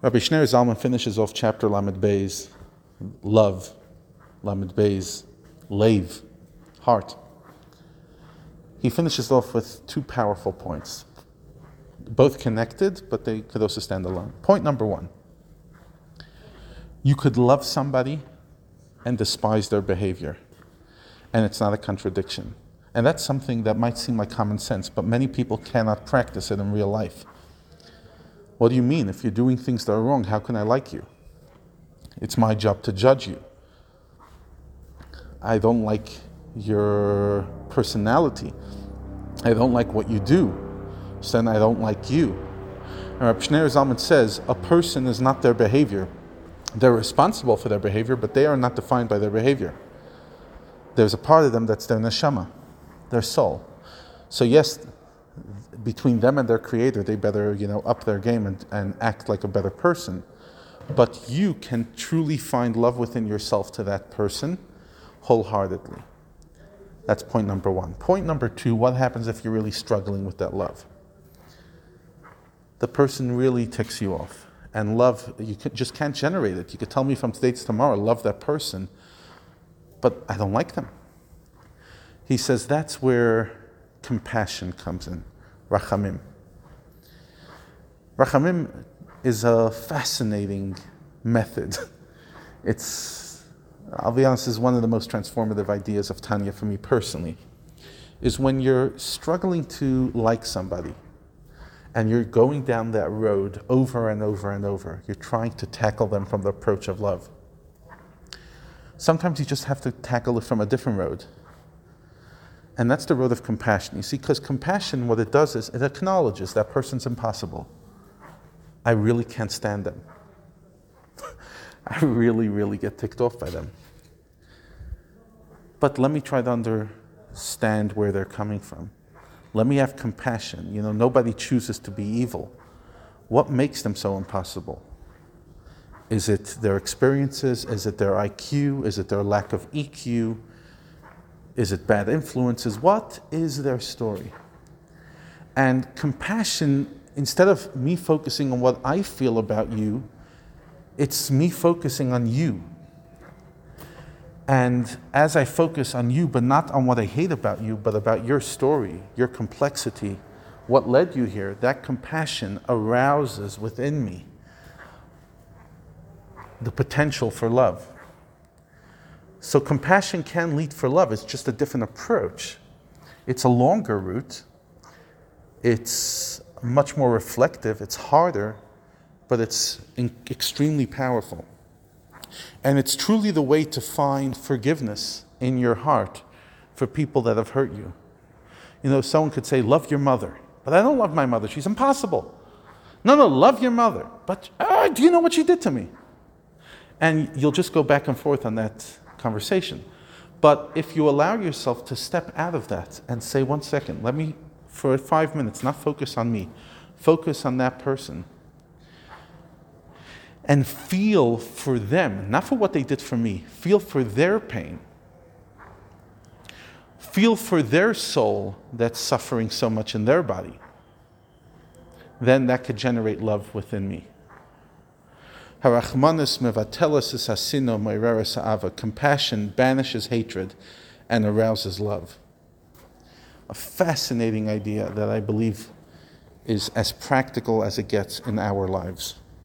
Rabbi Schneur Zalman finishes off chapter Lamed Beis, love, Lamed Beis, lev, heart. He finishes off with two powerful points, both connected, but they could also stand alone. Point number one you could love somebody and despise their behavior, and it's not a contradiction. And that's something that might seem like common sense, but many people cannot practice it in real life. What do you mean? If you're doing things that are wrong, how can I like you? It's my job to judge you. I don't like your personality. I don't like what you do. So then I don't like you. And Rab Schneur Zalman says a person is not their behavior. They're responsible for their behavior, but they are not defined by their behavior. There's a part of them that's their neshama, their soul. So yes, between them and their creator, they better, you know, up their game and, and act like a better person. But you can truly find love within yourself to that person wholeheartedly. That's point number one. Point number two what happens if you're really struggling with that love? The person really ticks you off. And love, you just can't generate it. You could tell me from today to tomorrow, love that person, but I don't like them. He says that's where compassion comes in. Rachamim. Rachamim is a fascinating method. It's, I'll be honest, is one of the most transformative ideas of Tanya for me personally. Is when you're struggling to like somebody and you're going down that road over and over and over. You're trying to tackle them from the approach of love. Sometimes you just have to tackle it from a different road. And that's the road of compassion. You see, because compassion, what it does is it acknowledges that person's impossible. I really can't stand them. I really, really get ticked off by them. But let me try to understand where they're coming from. Let me have compassion. You know, nobody chooses to be evil. What makes them so impossible? Is it their experiences? Is it their IQ? Is it their lack of EQ? Is it bad influences? What is their story? And compassion, instead of me focusing on what I feel about you, it's me focusing on you. And as I focus on you, but not on what I hate about you, but about your story, your complexity, what led you here, that compassion arouses within me the potential for love. So compassion can lead for love. It's just a different approach. It's a longer route. It's much more reflective. It's harder, but it's in- extremely powerful. And it's truly the way to find forgiveness in your heart for people that have hurt you. You know, someone could say, Love your mother. But I don't love my mother. She's impossible. No, no, love your mother. But uh, do you know what she did to me? And you'll just go back and forth on that conversation. But if you allow yourself to step out of that and say, one second, let me, for five minutes, not focus on me, focus on that person, and feel for them, not for what they did for me, feel for their pain. Feel for their soul that's suffering so much in their body. Then that could generate love within me. Compassion banishes hatred and arouses love. A fascinating idea that I believe is as practical as it gets in our lives.